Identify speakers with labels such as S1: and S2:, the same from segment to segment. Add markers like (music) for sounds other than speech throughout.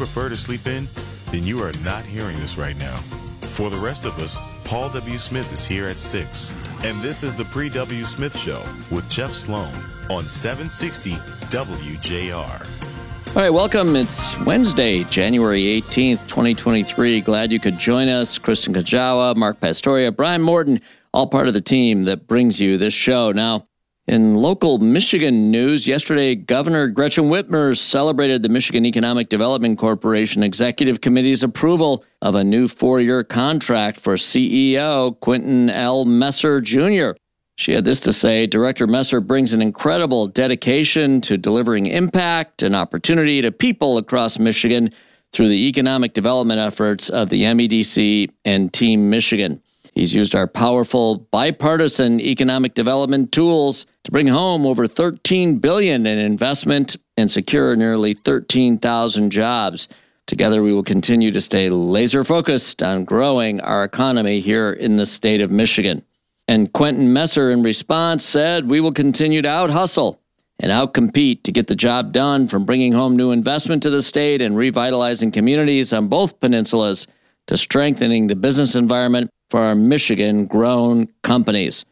S1: prefer to sleep in, then you are not hearing this right now. For the rest of us, Paul W. Smith is here at 6. And this is the Pre W. Smith Show with Jeff Sloan on 760 WJR.
S2: All right, welcome. It's Wednesday, January 18th, 2023. Glad you could join us. Kristen Kajawa, Mark Pastoria, Brian Morton, all part of the team that brings you this show. Now, in local Michigan news, yesterday, Governor Gretchen Whitmer celebrated the Michigan Economic Development Corporation Executive Committee's approval of a new four year contract for CEO Quentin L. Messer Jr. She had this to say Director Messer brings an incredible dedication to delivering impact and opportunity to people across Michigan through the economic development efforts of the MEDC and Team Michigan. He's used our powerful bipartisan economic development tools to bring home over 13 billion in investment and secure nearly 13,000 jobs. Together we will continue to stay laser focused on growing our economy here in the state of Michigan. And Quentin Messer, in response, said, We will continue to out hustle and out compete to get the job done from bringing home new investment to the state and revitalizing communities on both peninsulas to strengthening the business environment for our Michigan grown companies.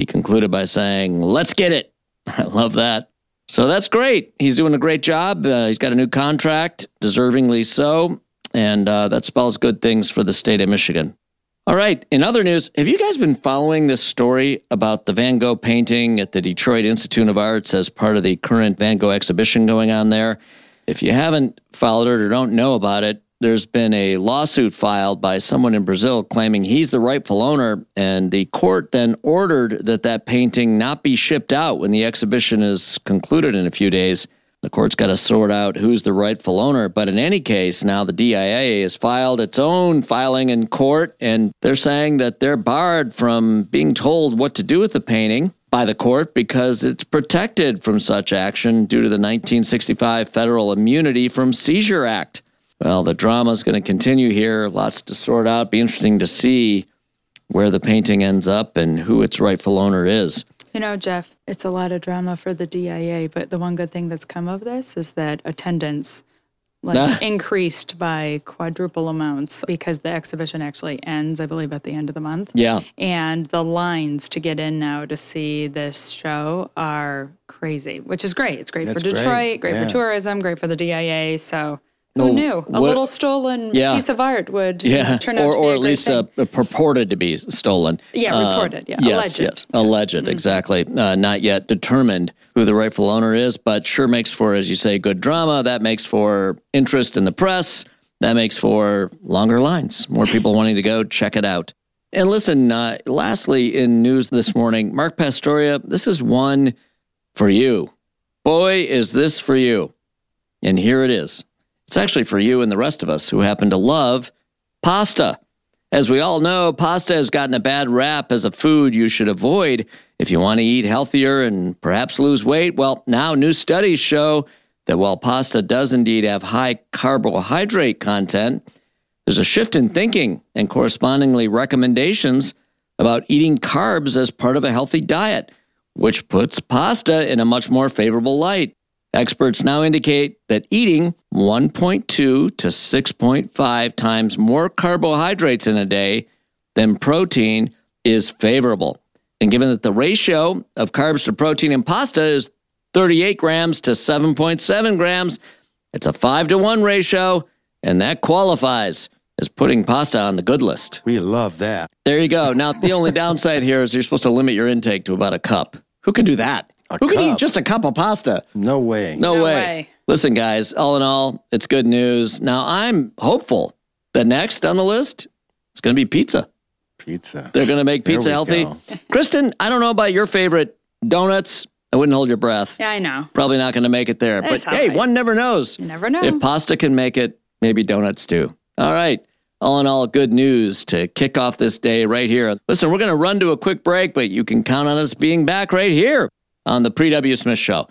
S2: He concluded by saying, Let's get it. (laughs) I love that. So that's great. He's doing a great job. Uh, he's got a new contract, deservingly so. And uh, that spells good things for the state of Michigan. All right. In other news, have you guys been following this story about the Van Gogh painting at the Detroit Institute of Arts as part of the current Van Gogh exhibition going on there? If you haven't followed it or don't know about it, there's been a lawsuit filed by someone in Brazil claiming he's the rightful owner, and the court then ordered that that painting not be shipped out when the exhibition is concluded in a few days. The court's got to sort out who's the rightful owner. But in any case, now the DIA has filed its own filing in court, and they're saying that they're barred from being told what to do with the painting by the court because it's protected from such action due to the 1965 Federal Immunity from Seizure Act. Well, the drama is going to continue here. Lots to sort out. Be interesting to see where the painting ends up and who its rightful owner is.
S3: You know, Jeff, it's a lot of drama for the DIA, but the one good thing that's come of this is that attendance like ah. increased by quadruple amounts because the exhibition actually ends, I believe, at the end of the month.
S2: Yeah.
S3: And the lines to get in now to see this show are crazy, which is great. It's great That's for Detroit, great, great yeah. for tourism, great for the DIA. So who knew? A what, little stolen yeah. piece of art would yeah. turn out
S2: or,
S3: to
S2: be or at least uh, purported to be stolen.
S3: Yeah, uh, reported. Yeah,
S2: yes,
S3: alleged.
S2: Yes, alleged. Mm-hmm. Exactly. Uh, not yet determined who the rightful owner is, but sure makes for, as you say, good drama. That makes for interest in the press. That makes for longer lines. More people wanting to go check it out. And listen, uh, lastly, in news this morning, Mark Pastoria, this is one for you. Boy, is this for you. And here it is. It's actually for you and the rest of us who happen to love pasta. As we all know, pasta has gotten a bad rap as a food you should avoid if you want to eat healthier and perhaps lose weight. Well, now new studies show that while pasta does indeed have high carbohydrate content, there's a shift in thinking and correspondingly recommendations about eating carbs as part of a healthy diet, which puts pasta in a much more favorable light. Experts now indicate that eating 1.2 to 6.5 times more carbohydrates in a day than protein is favorable. And given that the ratio of carbs to protein in pasta is 38 grams to 7.7 grams, it's a 5 to 1 ratio, and that qualifies as putting pasta on the good list.
S4: We love that.
S2: There you go. Now, the only downside here is you're supposed to limit your intake to about a cup. Who can do that?
S4: A
S2: Who
S4: cup?
S2: can eat just a cup of pasta?
S4: No way.
S2: No,
S3: no
S2: way.
S3: way.
S2: Listen, guys, all in all, it's good news. Now, I'm hopeful that next on the list, it's going to be pizza.
S4: Pizza.
S2: They're going to make pizza healthy. (laughs) Kristen, I don't know about your favorite donuts. I wouldn't hold your breath.
S3: Yeah, I know.
S2: Probably not going to make it there.
S3: That's
S2: but hey,
S3: right.
S2: one never knows.
S3: You never know.
S2: If pasta can make it, maybe donuts too. All right. All in all, good news to kick off this day right here. Listen, we're going to run to a quick break, but you can count on us being back right here on the Pre W. Smith Show.